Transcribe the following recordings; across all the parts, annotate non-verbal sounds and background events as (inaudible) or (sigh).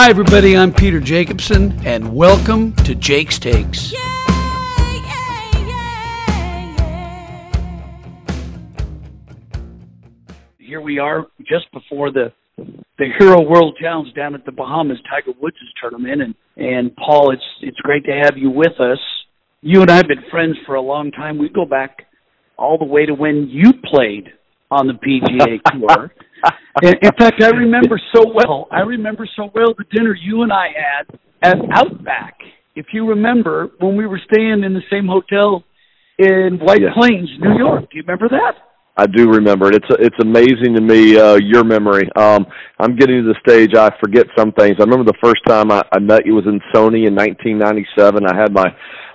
Hi, everybody. I'm Peter Jacobsen, and welcome to Jake's Takes. Here we are, just before the the Hero World Challenge down at the Bahamas Tiger Woods' tournament, and and Paul, it's it's great to have you with us. You and I have been friends for a long time. We go back all the way to when you played on the PGA (laughs) Tour. in, in fact, I remember so well. I remember so well the dinner you and I had at Outback. If you remember, when we were staying in the same hotel in White Yes. Plains, New York. Do you remember that? I do remember it. It's it's amazing to me uh, your memory. Um, I'm getting to the stage I forget some things. I remember the first time I, I met you was in Sony in 1997. I had my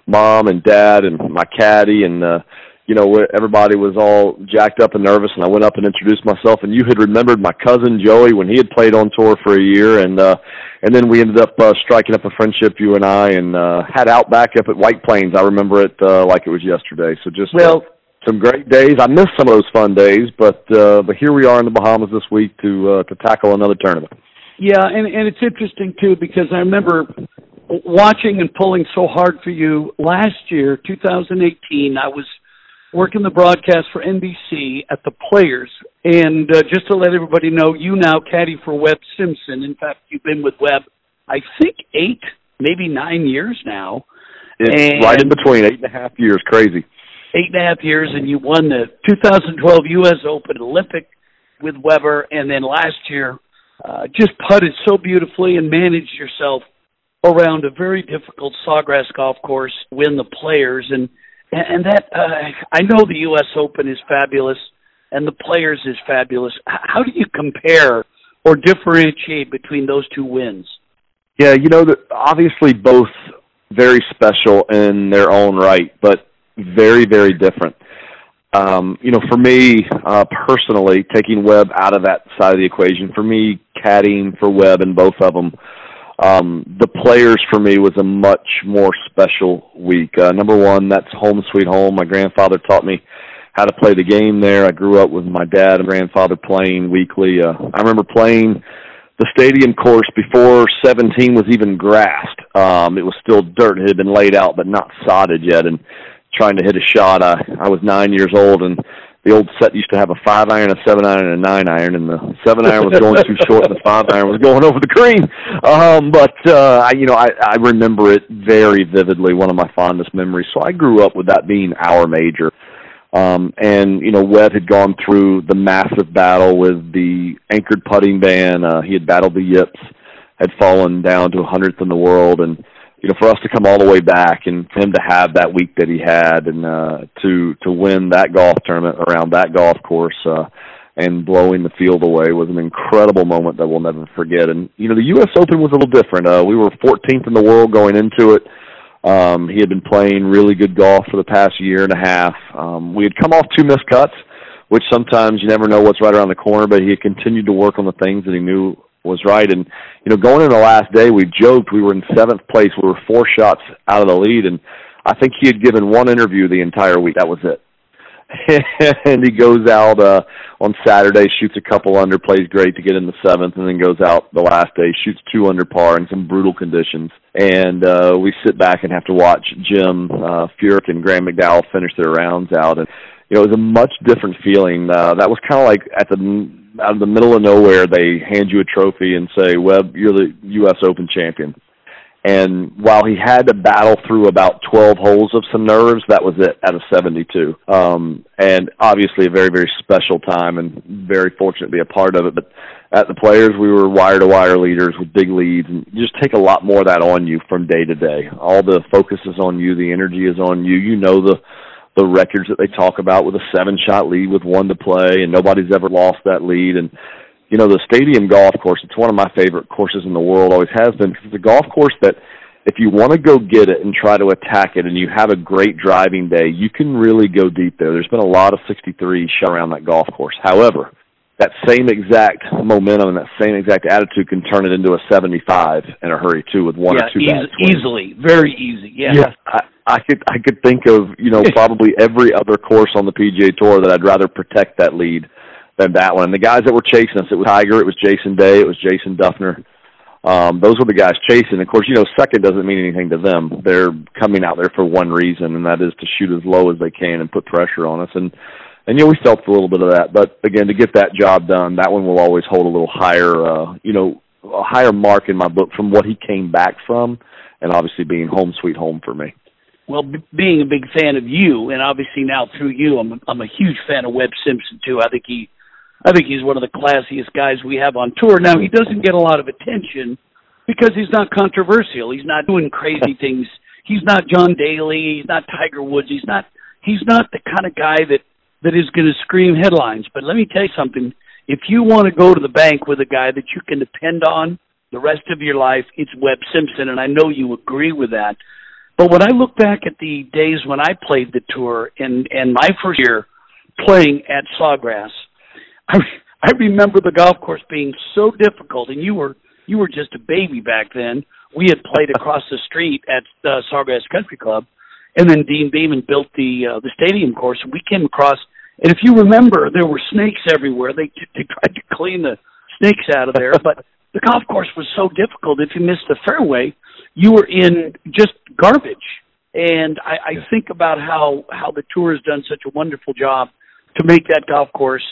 mom and dad and my caddy and uh, you know where everybody was all jacked up and nervous. And I went up and introduced myself. And you had remembered my cousin Joey when he had played on tour for a year. And uh, and then we ended up uh, striking up a friendship, you and I, and uh, had out back up at White Plains. I remember it uh, like it was yesterday. So just uh, Well, some great days. I missed some of those fun days, but uh, but here we are in the Bahamas this week to uh, to tackle another tournament. Yeah, and and it's interesting too because I remember watching and pulling so hard for you last year, 2018. I was working the broadcast for NBC at the Players, and uh, just to let everybody know, you now caddy for Webb Simpson. In fact, you've been with Webb, I think eight, maybe nine years now. It's And- right in between eight and a half years. Crazy. eight and a half years, and you won the 2012 U.S. Open Olympic with Weber, and then last year uh, just putted so beautifully and managed yourself around a very difficult Sawgrass golf course, win the Players, and and, and that uh, I know the U.S. Open is fabulous, and the Players is fabulous. How do you compare or differentiate between those two wins? Yeah, you know that obviously both very special in their own right, but very very different. Um, you know, for me uh, personally, taking Webb out of that side of the equation, for me, caddying for Webb in both of them, um, the players for me was a much more special week. Uh, number one, that's home sweet home. My grandfather taught me how to play the game there. I grew up with my dad and grandfather playing weekly. Uh, I remember playing the stadium course before 17 was even grassed. Um, it was still dirt. It had been laid out, but not sodded yet. And trying to hit a shot, I, I was nine years old, and the old set used to have a five iron, a seven iron, and a nine iron, and the seven iron was going too short, and the five iron was going over the green. Um, but uh, I, you know, I, I remember it very vividly. One of my fondest memories. So I grew up with that being our major. Um, and you know, Webb had gone through the massive battle with the anchored putting ban. Uh, he had battled the yips, had fallen down to a 100th in the world, and you know, for us to come all the way back and for him to have that week that he had, and uh, to to win that golf tournament around that golf course. Uh, and blowing the field away was an incredible moment that we'll never forget. And you know, the U.S. Open was a little different. Uh, we were 14th in the world going into it. Um, he had been playing really good golf for the past year and a half. Um, we had come off two missed cuts, which sometimes you never know what's right around the corner, but he had continued to work on the things that he knew was right. And, you know, going into the last day, we joked we were in seventh place. We were four shots out of the lead, and I think he had given one interview the entire week. That was it. (laughs) and he goes out uh on Saturday, shoots a couple under, plays great to get in the seventh, and then goes out the last day, shoots two under par in some brutal conditions. And uh we sit back and have to watch Jim uh Furyk and Graham McDowell finish their rounds out and you know, it was a much different feeling. Uh that was kinda like at the out of the middle of nowhere they hand you a trophy and say, Webb, you're the US Open champion. And while he had to battle through about 12 holes of some nerves, that was it out of 72. Um, and obviously a very, very special time and very fortunate to be a part of it. But at the players, we were wire to wire leaders with big leads and you just take a lot more of that on you from day to day. All the focus is on you. The energy is on you. You know the, the records that they talk about with a seven shot lead with one to play and nobody's ever lost that lead. And, you know, the stadium golf course, it's one of my favorite courses in the world, always has been, because it's a golf course that if you want to go get it and try to attack it and you have a great driving day, you can really go deep there. There's been a lot of 63 shot around that golf course. However, that same exact momentum and that same exact attitude can turn it into a 75 in a hurry too with one yeah, or two easy, bad swings. easily, very easy. Yeah. Yeah, I, I could I could think of you know (laughs) probably every other course on the PGA Tour that I'd rather protect that lead than that one. And the guys that were chasing us, it was Tiger, it was Jason Day, it was Jason Dufner. Um, those were the guys chasing. Of course, you know, second doesn't mean anything to them. They're coming out there for one reason, and that is to shoot as low as they can and put pressure on us. And and you know, we felt a little bit of that. But again, to get that job done, that one will always hold a little higher, uh, you know, a higher mark in my book from what he came back from, and obviously being home sweet home for me. Well, b- being a big fan of you, and obviously now through you, I'm I'm a huge fan of Webb Simpson too. I think he I think he's one of the classiest guys we have on tour. Now he doesn't get a lot of attention because he's not controversial. He's not doing crazy things. He's not John Daly. He's not Tiger Woods. He's not he's not the kind of guy that that is going to scream headlines. But let me tell you something. If you want to go to the bank with a guy that you can depend on the rest of your life, it's Webb Simpson, and I know you agree with that. But when I look back at the days when I played the tour and and my first year playing at Sawgrass, I I remember the golf course being so difficult, and you were you were just a baby back then. We had played across the street at uh, Sawgrass Country Club, and then Deane Beman built the uh, the stadium course, we came across. And if you remember, there were snakes everywhere. They they tried to clean the snakes out of there, but the golf course was so difficult. If you missed the fairway, you were in just garbage. And I, I think about how how the tour has done such a wonderful job to make that golf course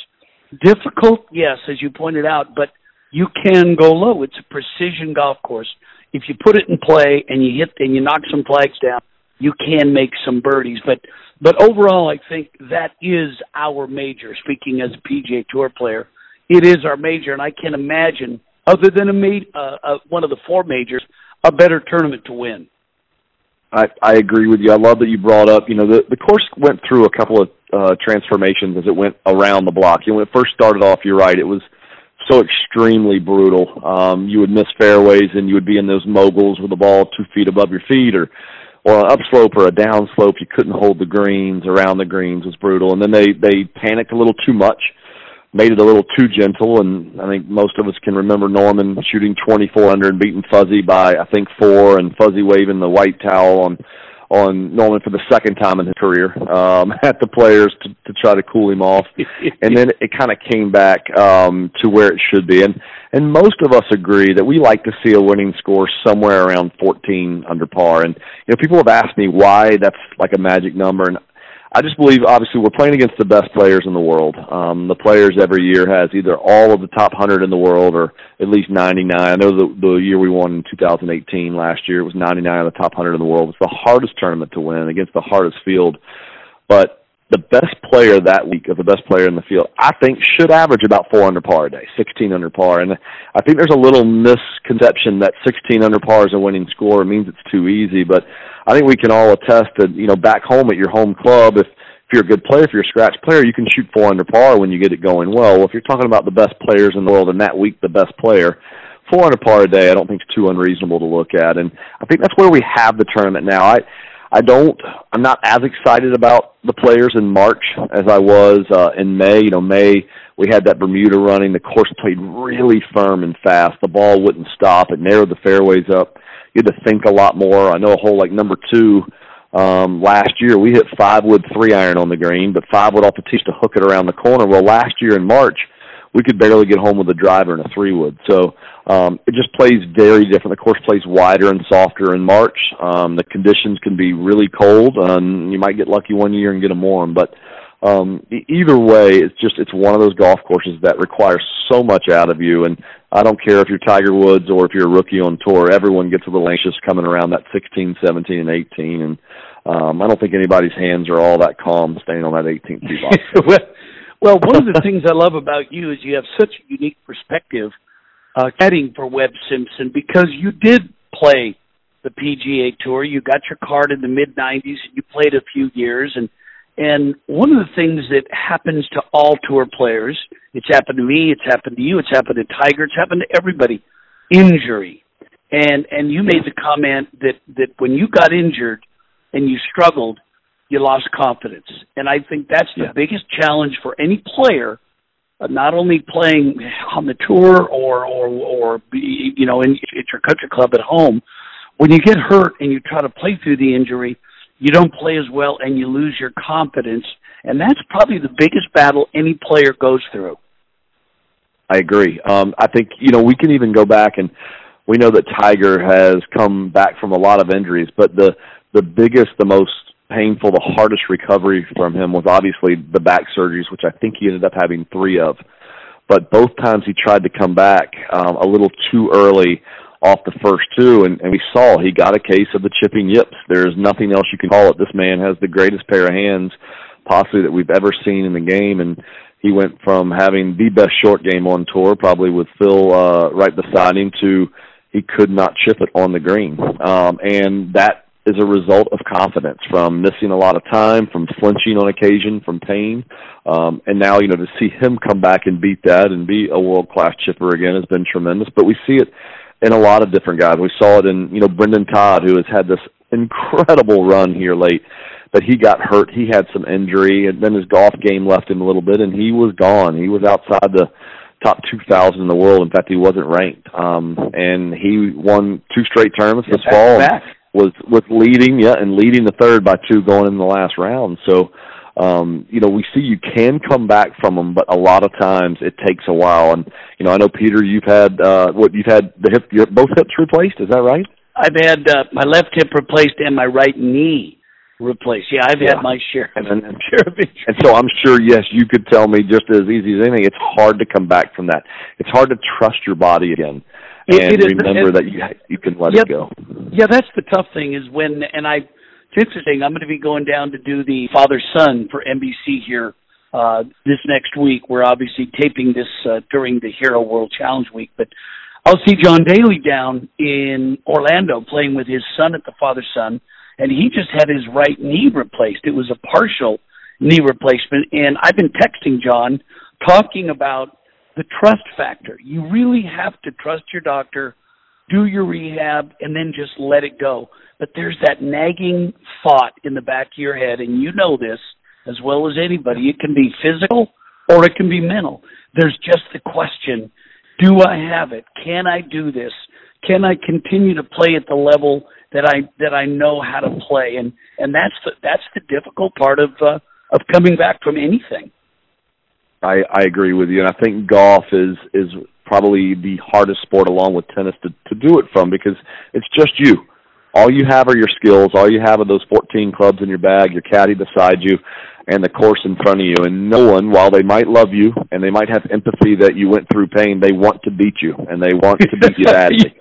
difficult, yes, as you pointed out, but you can go low. It's a precision golf course. If you put it in play and you hit and you knock some flags down, you can make some birdies. But but overall, I think that is our major. Speaking as a PGA Tour player, it is our major, and I can't imagine, other than a uh, uh, one of the four majors, a better tournament to win. I, I agree with you. I love that you brought up. You know, the the course went through a couple of uh, transformations as it went around the block. You know, when it first started off, you're right. It was so extremely brutal. Um, you would miss fairways, and you would be in those moguls with the ball two feet above your feet, or or an upslope or a downslope. You couldn't hold the greens. Around the greens was brutal, and then they they panicked a little too much made it a little too gentle, and I think most of us can remember Norman shooting 24 under and beating Fuzzy by I think four, and Fuzzy waving the white towel on on Norman for the second time in his career um, (laughs) at the players to, to try to cool him off, (laughs) and then it kind of came back um, to where it should be, and and most of us agree that we like to see a winning score somewhere around 14 under par, and you know people have asked me why that's like a magic number, and I just believe, obviously, we're playing against the best players in the world. Um, the players every year has either all of the top 100 in the world or at least 99. I know the, the year we won in 2018 last year, it was 99 of the top 100 in the world. It's the hardest tournament to win against the hardest field. But the best player that week of the best player in the field, I think, should average about four under par a day, 16 under par. And I think there's a little misconception that 16 under par is a winning score. It means it's too easy. But I think we can all attest that, you know, back home at your home club, if, if you're a good player, if you're a scratch player, you can shoot four under par when you get it going well. Well, if you're talking about the best players in the world and that week the best player, four under par a day, I don't think is too unreasonable to look at. And I think that's where we have the tournament now. I I don't I'm not as excited about the players in March as I was uh in May. You know, May we had that Bermuda running, the course played really firm and fast. The ball wouldn't stop. It narrowed the fairways up. You had to think a lot more. I know a hole like number two um last year we hit five wood three iron on the green, but five wood off the tee to hook it around the corner. Well last year in March we could barely get home with a driver and a three wood. So um, it just plays very different. The course plays wider and softer in March. Um, the conditions can be really cold, and you might get lucky one year and get them warm. But um, either way, it's just it's one of those golf courses that requires so much out of you. And I don't care if you're Tiger Woods or if you're a rookie on tour. Everyone gets a little anxious coming around that 16, 17, and 18. And um, I don't think anybody's hands are all that calm staying on that 18th tee box. (laughs) well, well, one of the things I love about you is you have such a unique perspective uh, heading for Webb Simpson because you did play the PGA Tour. You got your card in the mid '90s. You played a few years, and and one of the things that happens to all tour players, it's happened to me, it's happened to you, it's happened to Tiger, it's happened to everybody, injury. And and you made the comment that that when you got injured and you struggled, you lost confidence. And I think that's the Yeah. biggest challenge for any player not only playing on the tour or or or be, you know in at your country club at home. When you get hurt and you try to play through the injury, you don't play as well and you lose your confidence, and that's probably the biggest battle any player goes through. I agree. Um, I think you know we can even go back and we know that Tiger has come back from a lot of injuries, but the the biggest, the most painful, the hardest recovery from him was obviously the back surgeries, which I think he ended up having three of. But both times he tried to come back um, a little too early off the first two, and, and we saw he got a case of the chipping yips. There's nothing else you can call it. This man has the greatest pair of hands possibly that we've ever seen in the game, and he went from having the best short game on tour, probably with Phil uh, right beside him, to he could not chip it on the green, um, and that is a result of confidence from missing a lot of time, from flinching on occasion, from pain, um, and now you know to see him come back and beat that and be a world class chipper again has been tremendous. But we see it in a lot of different guys. We saw it in you know Brendon Todd, who has had this incredible run here late. But he got hurt. He had some injury, and then his golf game left him a little bit, and he was gone. He was outside the top 2,000 in the world. In fact, he wasn't ranked. Um, and he won two straight tournaments this fall. Back. Was was leading, yeah, and leading the third by two going in the last round. So, um, you know, we see you can come back from them, but a lot of times it takes a while. And you know, I know Peter, you've had uh, what you've had the hip, your, both hips replaced. Is that right? I've had uh, my left hip replaced and my right knee replaced. Yeah, I've Yeah. had my share. And then- share of injuries. And so I'm sure, yes, you could tell me just as easy as anything. It's hard to come back from that. It's hard to trust your body again It- and it is- remember it- that you you can let Yep. it go. Yeah, that's the tough thing is when, and I, it's interesting. I'm going to be going down to do the father son for NBC here uh, this next week. We're obviously taping this uh, during the Hero World Challenge week, but I'll see John Daly down in Orlando playing with his son at the father son, and he just had his right knee replaced. It was a partial knee replacement, and I've been texting John talking about the trust factor. You really have to trust your doctor do your rehab and then just let it go. But there's that nagging thought in the back of your head, and you know this as well as anybody. It can be physical or it can be mental. There's just the question do I have it? Can I do this? Can I continue to play at the level that I that I know how to play? And and that's the that's the difficult part of uh, of coming back from anything. I I agree with you, and I think golf is is probably the hardest sport along with tennis to to do it from because it's just you. All you have are your skills. All you have are those 14 clubs in your bag, your caddy beside you, and the course in front of you. And no one, while they might love you and they might have empathy that you went through pain, they want to beat you and they want to beat you (laughs) badly.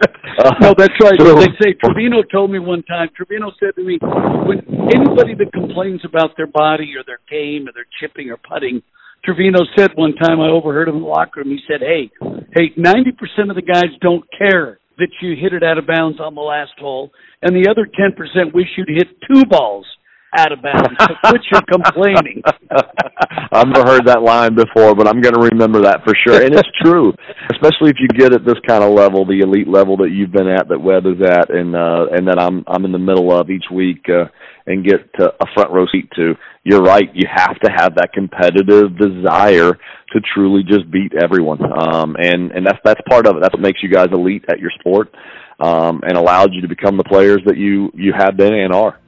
no, that's right. (laughs) So- they say Trevino told me one time. Trevino said to me, when anybody that complains about their body or their game or their chipping or putting, Trevino said one time I overheard him in the locker room. He said, "Hey, hey, ninety percent of the guys don't care that you hit it out of bounds. On the last hole, and the other ten percent wish you'd hit two balls out of bounds. Quit your complaining." (laughs) I've never heard that line before, but I'm going to remember that for sure. And it's true, especially if you get at this kind of level, the elite level that you've been at, that Webb is at, and uh, and that I'm I'm in the middle of each week, uh, and get to a front row seat to. You're right. You have to have that competitive desire to truly just beat everyone, um, and and that's that's part of it. That's what makes you guys elite at your sport, um, and allowed you to become the players that you you have been and are.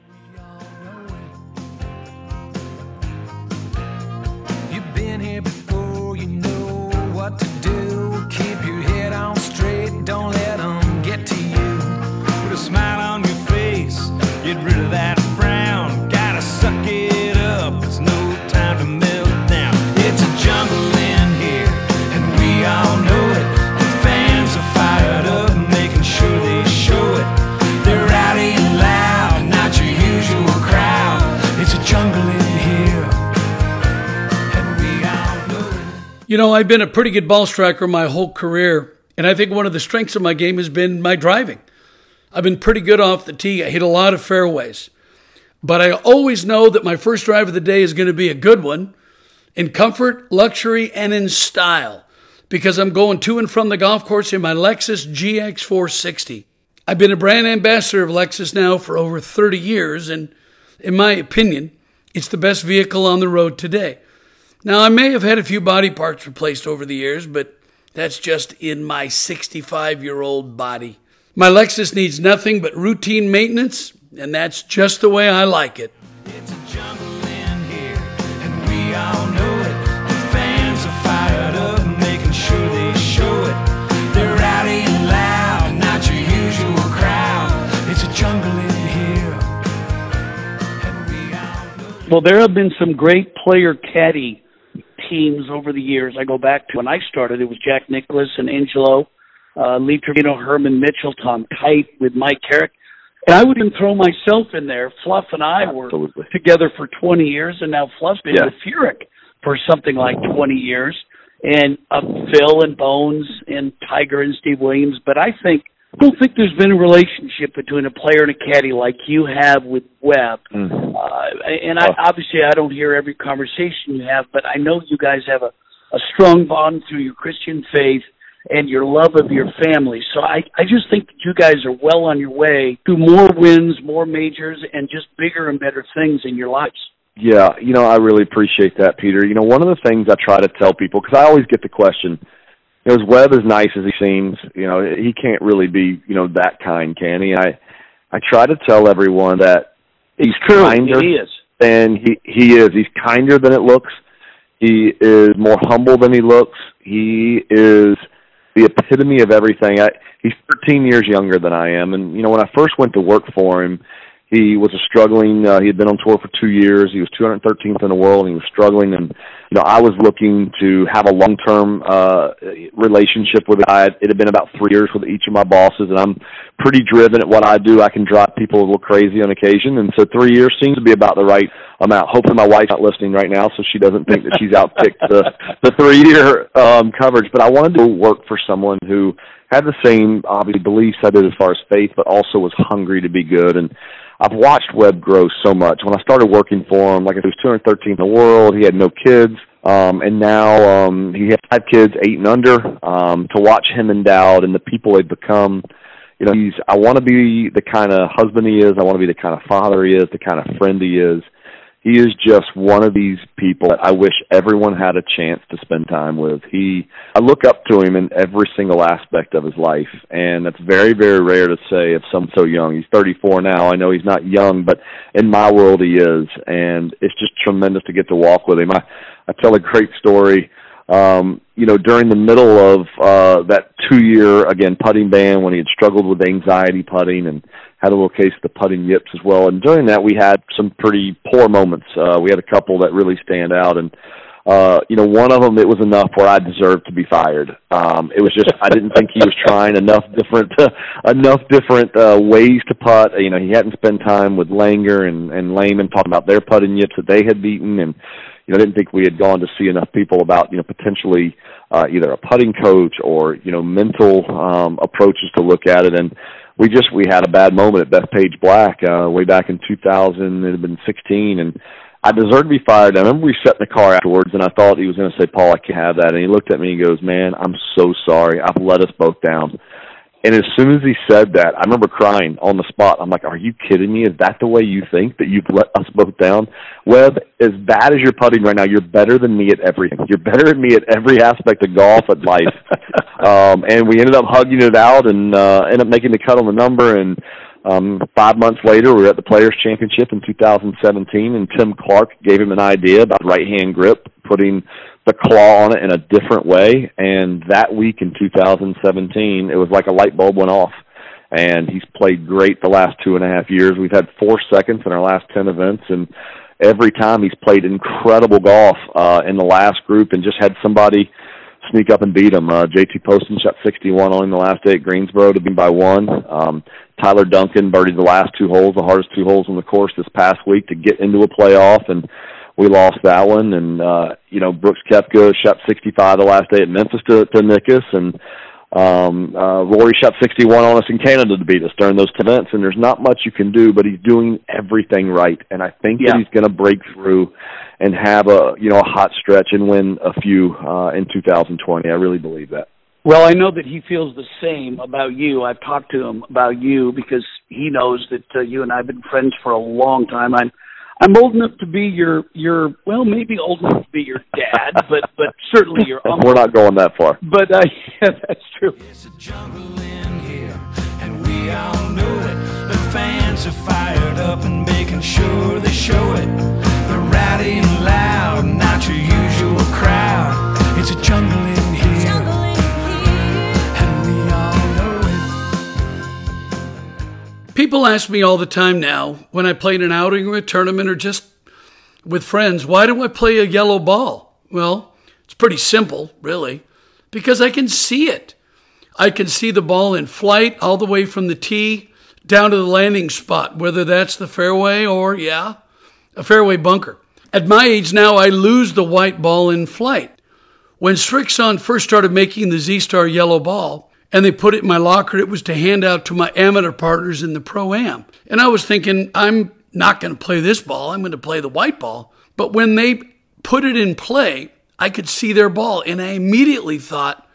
What? to You know, I've been a pretty good ball striker my whole career, and I think one of the strengths of my game has been my driving. I've been pretty good off the tee. I hit a lot of fairways. But I always know that my first drive of the day is going to be a good one in comfort, luxury, and in style because I'm going to and from the golf course in my Lexus GX460. I've been a brand ambassador of Lexus now for over 30 years, and in my opinion, it's the best vehicle on the road today. Now, I may have had a few body parts replaced over the years, but that's just in my 65 year old body. My Lexus needs nothing but routine maintenance, and that's just the way I like it. It's a jungle in here, and we all know it. The fans are fired up, making sure they show it. They're rowdy and loud, not your usual crowd. It's a jungle in here, and we all know it. Well, there have been some great player caddy teams over the years. I go back to when I started, it was Jack Nicklaus and Angelo, uh, Lee Trevino, Herman Mitchell, Tom Kite with Mike Carrick. And I would even throw myself in there. Fluff and I were Absolutely. together for 20 years, and now Fluff's been Yeah. with Furyk for something like 20 years, and uh, Phil and Bones and Tiger and Steve Williams. But I think I don't think there's been a relationship between a player and a caddy like you have with Webb. Mm. Uh, and I obviously I don't hear every conversation you have, but I know you guys have a, a strong bond through your Christian faith and your love of your family. So I I just think that you guys are well on your way to more wins, more majors, and just bigger and better things in your lives. Yeah, you know, I really appreciate that, Peter. You know, one of the things I try to tell people because I always get the question, you know, is Webb as nice as he seems? You know, he can't really be, you know, that kind, can he? I I try to tell everyone that he's True, kinder is, than he he is. He's kinder than it looks. He is more humble than he looks. He is the epitome of everything. I, he's 13 years younger than I am, and you know, when I first went to work for him, he was a struggling. Uh, he had been on tour for two years. He was 213th in the world. And he was struggling, and you know, I was looking to have a long-term uh, relationship with a guy. It had been about three years with each of my bosses, and I'm pretty driven at what I do. I can drive people a little crazy on occasion, and so three years seems to be about the right amount. Hopefully, my wife's not listening right now, so she doesn't think that she's outpicked the the three-year um, coverage. But I wanted to work for someone who had the same obviously beliefs I did as far as faith, but also was hungry to be good. And I've watched Webb grow so much. When I started working for him, like he was 213 in the world. He had no kids. Um, and now um, he has five kids, eight and under. Um, to watch him endowed and the people they've become, you know, he's. I want to be the kind of husband he is. I want to be the kind of father he is, the kind of friend he is. He is just one of these people that I wish everyone had a chance to spend time with. He, I look up to him in every single aspect of his life, and that's very, very rare to say of someone so young. He's 34 now. I know he's not young, but in my world he is, and it's just tremendous to get to walk with him. I, I tell a great story. Um, you know, during the middle of uh, that two-year again putting ban, when he had struggled with anxiety putting and had a little case of the putting yips as well. And during that, we had some pretty poor moments. Uh, we had a couple that really stand out, and uh, you know, one of them it was enough where I deserved to be fired. Um, it was just I didn't think he was trying enough different (laughs) enough different uh, ways to putt. You know, he hadn't spent time with Langer and and Lehman talking about their putting yips that they had beaten, and you know, I didn't think we had gone to see enough people about you know potentially uh, either a putting coach or you know mental um, approaches to look at it and we just we had a bad moment at Bethpage Black uh, way back in 2000. It had been 16, and I deserved to be fired. I remember we sat in the car afterwards, and I thought he was going to say, "Paul, I can't have that." And he looked at me and goes, "Man, I'm so sorry. I've let us both down." And as soon as he said that, I remember crying on the spot. I'm like, "Are you kidding me? Is that the way you think that you've let us both down?" Webb, as bad as you're putting right now, you're better than me at everything. You're better than me at every aspect of golf, at life. (laughs) um, and we ended up hugging it out and uh, ended up making the cut on the number. And um, five months later, we were at the Players Championship in 2017, and Tim Clark gave him an idea about right hand grip, putting the claw on it in a different way. And that week in 2017, it was like a light bulb went off. And he's played great the last two and a half years. We've had four seconds in our last 10 events, and every time he's played incredible golf uh, in the last group and just had somebody sneak up and beat him. Uh, JT Poston shot 61 on the last day at Greensboro to beat by one. Um, Tyler Duncan birdied the last two holes, the hardest two holes on the course this past week to get into a playoff, and we lost that one. And uh, you know, Brooks Koepka shot 65 the last day at Memphis to, to Nickus, and um, uh, Rory shot 61 on us in Canada to beat us during those events. And there's not much you can do, but he's doing everything right. And I think Yeah. that he's going to break through and have a you know a hot stretch and win a few uh, in 2020. I really believe that. Well, I know that he feels the same about you. I've talked to him about you because he knows that uh, you and I have been friends for a long time. I'm I'm old enough to be your your well, maybe old enough to be your dad, but but certainly your (laughs) uncle. We're not going that far. But uh, (laughs) yeah, that's true. It's a jungle in here, and we all know it. The fans are fired up and making sure they show it. They're rowdy and loud, not your usual crowd. It's a jungle People ask me all the time now when I play in an outing or a tournament or just with friends, why do I play a yellow ball? Well, it's pretty simple, really, because I can see it. I can see the ball in flight all the way from the tee down to the landing spot, whether that's the fairway or, yeah, a fairway bunker. At my age now, I lose the white ball in flight. When Srixon first started making the Z Star yellow ball and they put it in my locker, it was to hand out to my amateur partners in the Pro Am. And I was thinking, I'm not going to play this ball, I'm going to play the white ball. But when they put it in play, I could see their ball and I immediately thought,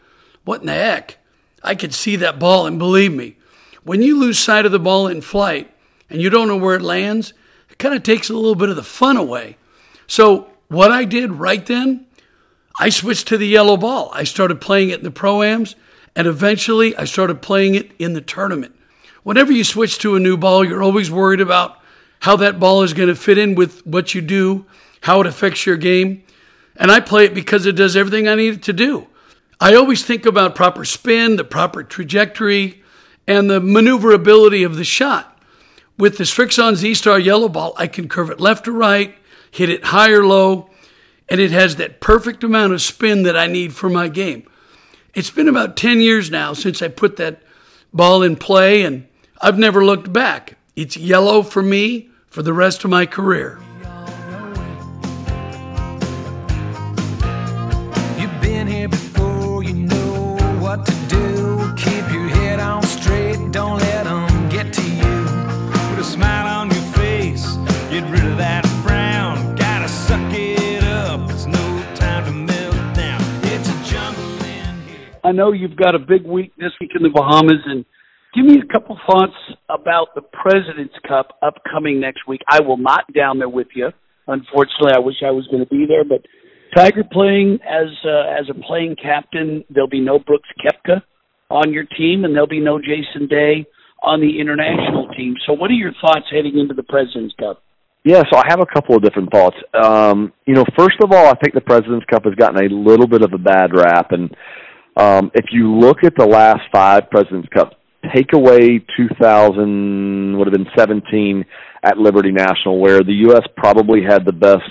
what in the heck? I could see that ball, and believe me, when you lose sight of the ball in flight and you don't know where it lands, it kind of takes a little bit of the fun away. So, what I did right then, I switched to the yellow ball. I started playing it in the pro proams, and eventually I started playing it in the tournament. Whenever you switch to a new ball, you're always worried about how that ball is going to fit in with what you do, how it affects your game. And I play it because it does everything I need it to do. I always think about proper spin, the proper trajectory, and the maneuverability of the shot. With the Srixon Z Star yellow ball, I can curve it left or right, hit it high or low, and it has that perfect amount of spin that I need for my game. It's been about 10 years now since I put that ball in play, and I've never looked back. It's yellow for me for the rest of my career. You've been here before, I know you've got a big week this week in the Bahamas, and give me a couple thoughts about the President's Cup upcoming next week. I will not down there with you. Unfortunately, I wish I was going to be there, but Tiger playing as uh, as a playing captain. There'll be no Brooks Koepka on your team, and there'll be no Jason Day on the international team. So, what are your thoughts heading into the President's Cup? Yeah, so I have a couple of different thoughts. Um, you know, first of all, I think the President's Cup has gotten a little bit of a bad rap, and um, if you look at the last five President's Cups, take away 2000 would have been 17 at Liberty National, where the U.S. probably had the best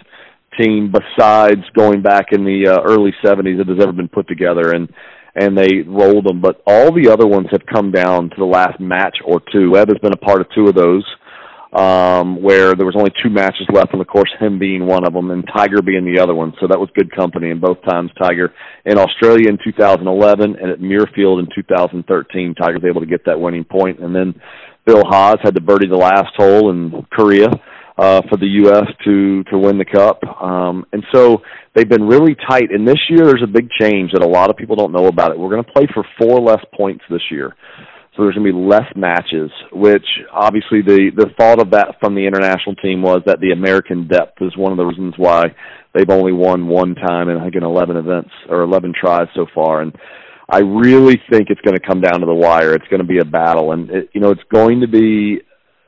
team besides going back in the uh, early 70s that has ever been put together, and and they rolled them. But all the other ones have come down to the last match or two. Webb has been a part of two of those um, where there was only two matches left, and of course him being one of them, and Tiger being the other one. So that was good company. And both times, Tiger in Australia in 2011 and at Muirfield in 2013, Tiger was able to get that winning point. And then Bill Haas had to birdie the last hole in Korea uh, for the U.S. to to win the cup. Um, and so they've been really tight. And this year, there's a big change that a lot of people don't know about it. We're going to play for four less points this year. So there's going to be less matches, which obviously the the thought of that from the international team was that the American depth is one of the reasons why they've only won one time in I think in 11 events or 11 tries so far. And I really think it's going to come down to the wire. It's going to be a battle, and it, you know it's going to be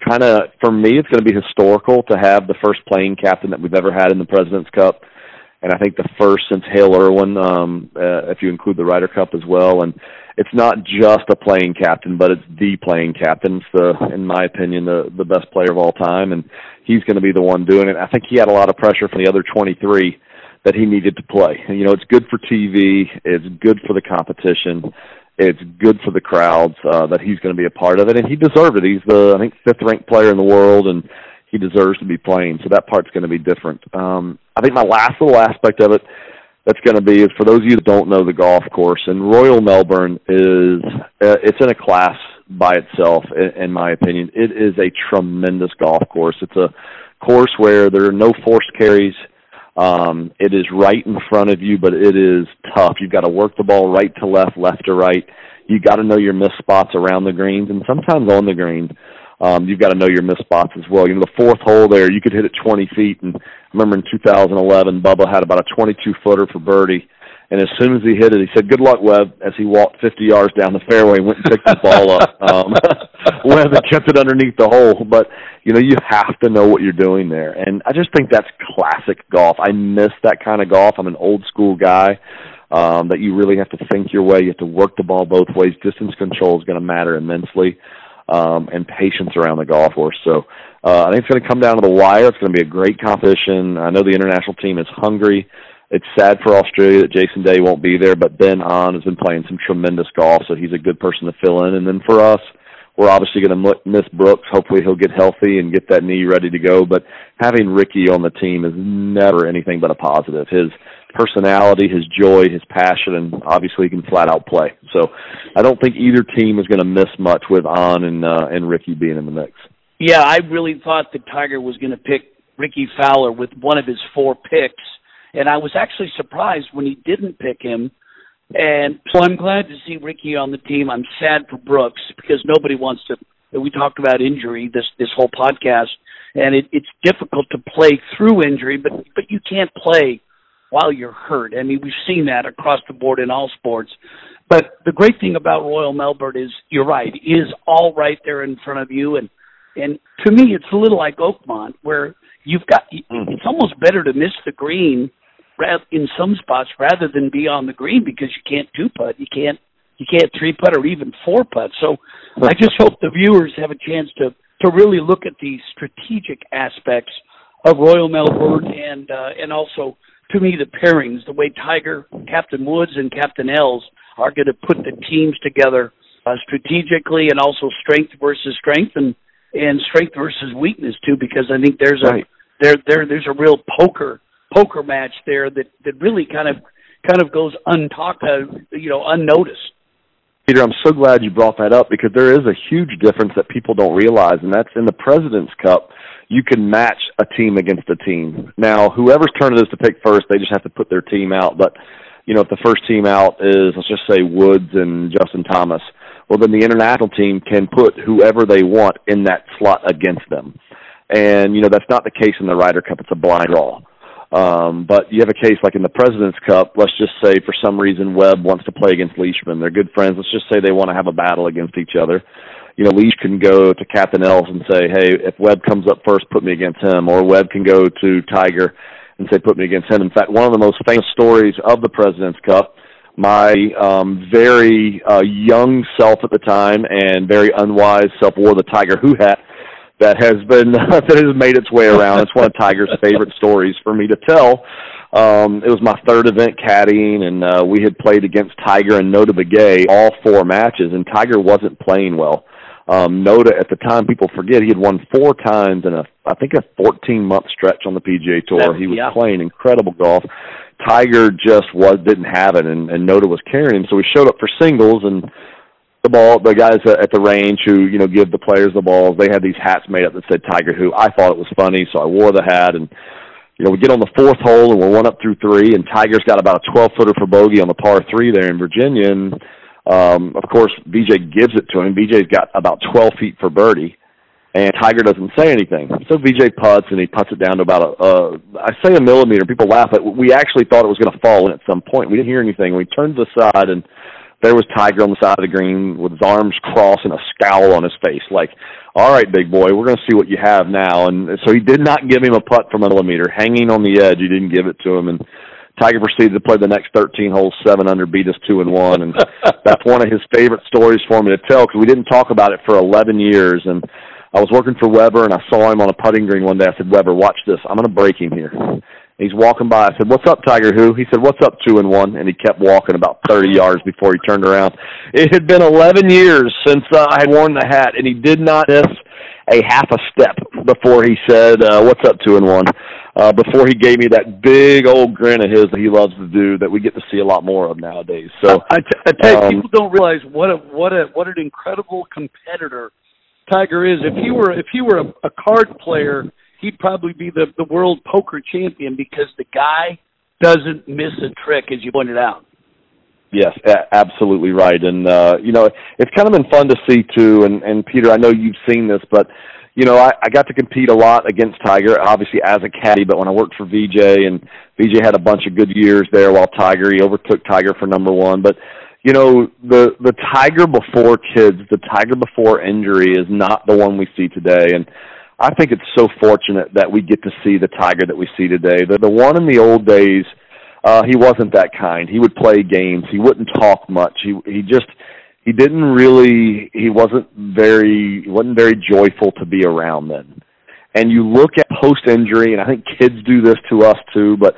kind of for me. It's going to be historical to have the first playing captain that we've ever had in the President's Cup and I think the first since Hale Irwin, um, uh, if you include the Ryder Cup as well. And it's not just a playing captain, but it's the playing captain. It's the, in my opinion, the the best player of all time, and he's going to be the one doing it. I think he had a lot of pressure from the other 23 that he needed to play. And, you know, it's good for TV. It's good for the competition. It's good for the crowds uh, that he's going to be a part of it, and he deserved it. He's the I think fifth ranked player in the world, and he deserves to be playing. So that part's going to be different. Um, I think my last little aspect of it that's going to be is for those of you that don't know the golf course, and Royal Melbourne is uh, it's in a class by itself, in, in my opinion. It is a tremendous golf course. It's a course where there are no forced carries. Um, it is right in front of you, but it is tough. You've got to work the ball right to left, left to right. You got to know your missed spots around the greens and sometimes on the green. Um, you've got to know your missed spots as well. You know, the fourth hole there, you could hit it 20 feet. And I remember in 2011, Bubba had about a 22 footer for birdie. And as soon as he hit it, he said, "Good luck, Webb." As he walked 50 yards down the fairway, went and picked the ball up. (laughs) Um, (laughs) Webb had kept it underneath the hole, but you know you have to know what you're doing there. And I just think that's classic golf. I miss that kind of golf. I'm an old school guy um, that you really have to think your way. You have to work the ball both ways. Distance control is going to matter immensely um, and patience around the golf course. So uh, I think it's going to come down to the wire. It's going to be a great competition. I know the international team is hungry. It's sad for Australia that Jason Day won't be there, but Ben An has been playing some tremendous golf, so he's a good person to fill in. And then for us, we're obviously going to miss Brooks. Hopefully, he'll get healthy and get that knee ready to go. But having Rickie on the team is never anything but a positive. His personality, his joy, his passion, and obviously he can flat out play. So I don't think either team is going to miss much with An and uh, and Rickie being in the mix. Yeah, I really thought that Tiger was going to pick Rickie Fowler with one of his four picks, and I was actually surprised when he didn't pick him. And so I'm glad to see Rickie on the team. I'm sad for Brooks because nobody wants to. We talked about injury this this whole podcast, and it, it's difficult to play through injury, but but you can't play while you're hurt. I mean, we've seen that across the board in all sports. But the great thing about Royal Melbourne is you're right, is all right there in front of you and and to me it's a little like Oakmont where you've got Mm-hmm. it's almost better to miss the green in some spots rather than be on the green because you can't two putt, you can't you can't three putt or even four putt. So I just hope the viewers have a chance to to really look at the strategic aspects of Royal Melbourne and uh, and also to me the pairings, the way Tiger, Captain Woods, and Captain Els are going to put the teams together uh, strategically, and also strength versus strength, and and strength versus weakness too, because I think there's a there there there's a real poker poker match there that that really kind of kind of goes untalked, uh, you know, unnoticed. Peter, I'm so glad you brought that up because there is a huge difference that people don't realize, and that's in the President's Cup. You can match a team against a team. Now, whoever's turn it is to pick first, they just have to put their team out. But you know, if the first team out is let's just say Woods and Justin Thomas, well, then the international team can put whoever they want in that slot against them. And you know, that's not the case in the Ryder Cup. It's a blind draw. Um, but you have a case like in the President's Cup. Let's just say for some reason Webb wants to play against Leishman. They're good friends. Let's just say they want to have a battle against each other. You know, Leash can go to Captain Els and say, "Hey, if Webb comes up first, put me against him." Or Webb can go to Tiger and say, "Put me against him." In fact, one of the most famous stories of the President's Cup. My um, very uh, young self at the time and very unwise self wore the Tiger Who hat that has been (laughs) that has made its way around. It's one of Tiger's (laughs) favorite stories for me to tell. Um, it was my third event caddying, and uh, we had played against Tiger and Notah Begay all four matches, and Tiger wasn't playing well. Um, Notah at the time, people forget he had won four times in a I think a 14 month stretch on the PGA Tour. That- he was yeah. playing incredible golf. Tiger just was didn't have it, and, and Notah was carrying him. So we showed up for singles, and the ball, the guys at the range who you know give the players the balls, they had these hats made up that said Tiger Who. I thought it was funny, so I wore the hat, and you know we get on the fourth hole and we're one up through three, and Tiger's got about a 12 footer for bogey on the par three there in Virginia, and um, of course VJ gives it to him. VJ's got about 12 feet for birdie. And Tiger doesn't say anything. So VJ putts and he puts it down to about a, uh, I say a millimeter. People laugh, but we actually thought it was going to fall in at some point. We didn't hear anything. We turned to the side and there was Tiger on the side of the green with his arms crossed and a scowl on his face, like, "All right, big boy, we're going to see what you have now." And so he did not give him a putt from a millimeter, hanging on the edge. He didn't give it to him, and Tiger proceeded to play the next 13 holes seven under, beat us two and one, and that's one of his favorite stories for me to tell because we didn't talk about it for 11 years. And I was working for Weber, and I saw him on a putting green one day. I said, "Weber, watch this. I'm going to break him here." He's walking by. I said, "What's up, Tiger? Who?" He said, "What's up, two and one?" And he kept walking about 30 yards before he turned around. It had been 11 years since uh, I had worn the hat, and he did not miss a half a step before he said, uh, "What's up, two and one?" Uh, before he gave me that big old grin of his that he loves to do that we get to see a lot more of nowadays. So I, t- I tell you, um, people don't realize what a what a what an incredible competitor Tiger is. If he were if he were a, a card player, he'd probably be the the world poker champion because the guy doesn't miss a trick, as you pointed out. Yes, a- absolutely right. And uh, you know, it's kind of been fun to see too. And and Peter, I know you've seen this, but you know, I, I got to compete a lot against Tiger, obviously as a caddy. But when I worked for VJ, and VJ had a bunch of good years there, while Tiger he overtook Tiger for number one. But you know, the the Tiger before kids, the Tiger before injury is not the one we see today. And I think it's so fortunate that we get to see the Tiger that we see today. The the one in the old days uh, he wasn't that kind. He would play games. He wouldn't talk much. He he just he didn't really he wasn't very he wasn't very joyful to be around then. And you look at post injury, and I think kids do this to us too. But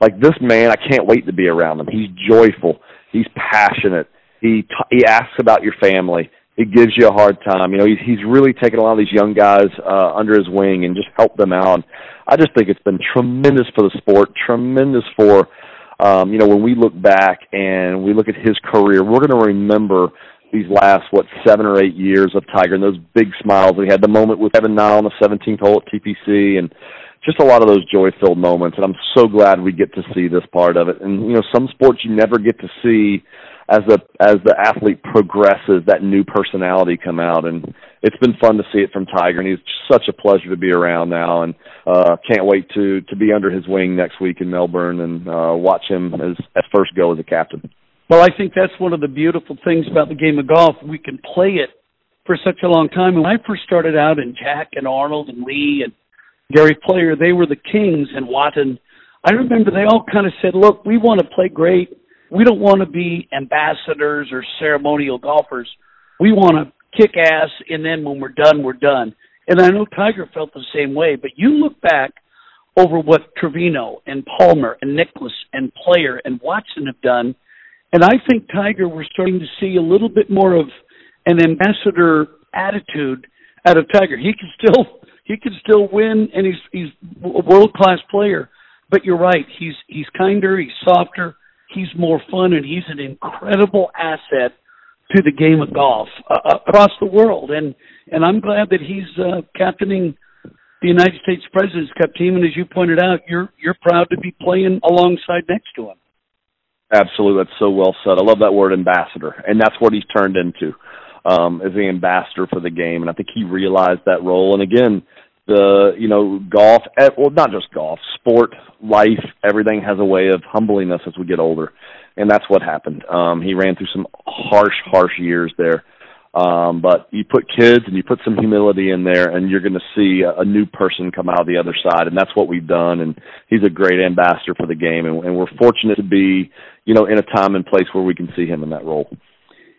like this man, I can't wait to be around him. He's joyful. He's passionate. He t- he asks about your family. He gives you a hard time. You know, he's he's really taken a lot of these young guys uh, under his wing and just helped them out. And I just think it's been tremendous for the sport, tremendous for um, you know, when we look back and we look at his career, we're going to remember these last what seven or eight years of Tiger and those big smiles. We had the moment with Kevin Na on the 17th hole at TPC, and just a lot of those joy-filled moments. And I'm so glad we get to see this part of it. And you know, some sports you never get to see as the as the athlete progresses, that new personality come out, and it's been fun to see it from Tiger. And he's such a pleasure to be around now, and uh, can't wait to to be under his wing next week in Melbourne and uh, watch him as as first go as a captain. Well, I think that's one of the beautiful things about the game of golf. We can play it for such a long time. When I first started out, and Jack and Arnold and Lee and Gary Player, they were the kings, and Watson. I remember they all kind of said, "Look, we want to play great. We don't want to be ambassadors or ceremonial golfers. We want to kick ass, and then when we're done, we're done." And I know Tiger felt the same way. But you look back over what Trevino and Palmer and Nicklaus and Player and Watson have done, and I think Tiger we're starting to see a little bit more of an ambassador attitude out of Tiger. He can still (laughs) he can still win, and he's he's a world class player. But you're right. He's he's kinder. He's softer. He's more fun, and he's an incredible asset to the game of golf uh, across the world. And and I'm glad that he's uh, captaining the United States President's Cup team. And as you pointed out, you're you're proud to be playing alongside next to him. Absolutely, that's so well said. I love that word ambassador, and that's what he's turned into um, as the ambassador for the game. And I think he realized that role. And again, the you know golf, eh, well, not just golf, sport, life, everything has a way of humbling us as we get older, and that's what happened. Um, he ran through some harsh, harsh years there. Um, but you put kids and you put some humility in there, and you're going to see a, a new person come out of the other side, and that's what we've done. And he's a great ambassador for the game, and, and we're fortunate to be, you know, in a time and place where we can see him in that role.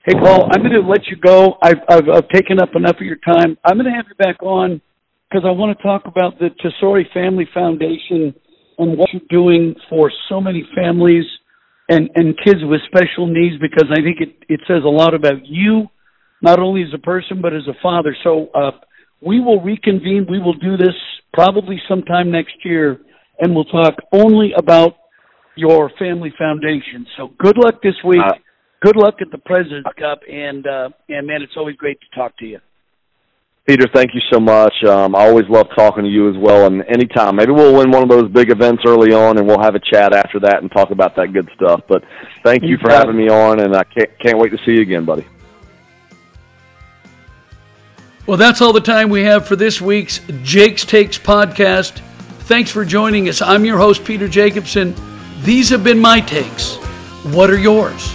Hey, Paul, I'm going to let you go. I've, I've, I've taken up enough of your time. I'm going to have you back on because I want to talk about the Tesori Family Foundation and what you're doing for so many families and and kids with special needs because I think it it says a lot about you not only as a person but as a father. So uh, we will reconvene. We will do this probably sometime next year, and we'll talk only about your family foundation. So good luck this week. Uh, good luck at the President's Cup, and uh, and man, it's always great to talk to you. Peter, thank you so much. Um, I always love talking to you as well. And anytime, maybe we'll win one of those big events early on, and we'll have a chat after that and talk about that good stuff. But thank you, for having me on, and I can't can't wait to see you again, buddy. Well, that's all the time we have for this week's Jake's Takes podcast. Thanks for joining us. I'm your host, Peter Jacobsen. These have been my takes. What are yours?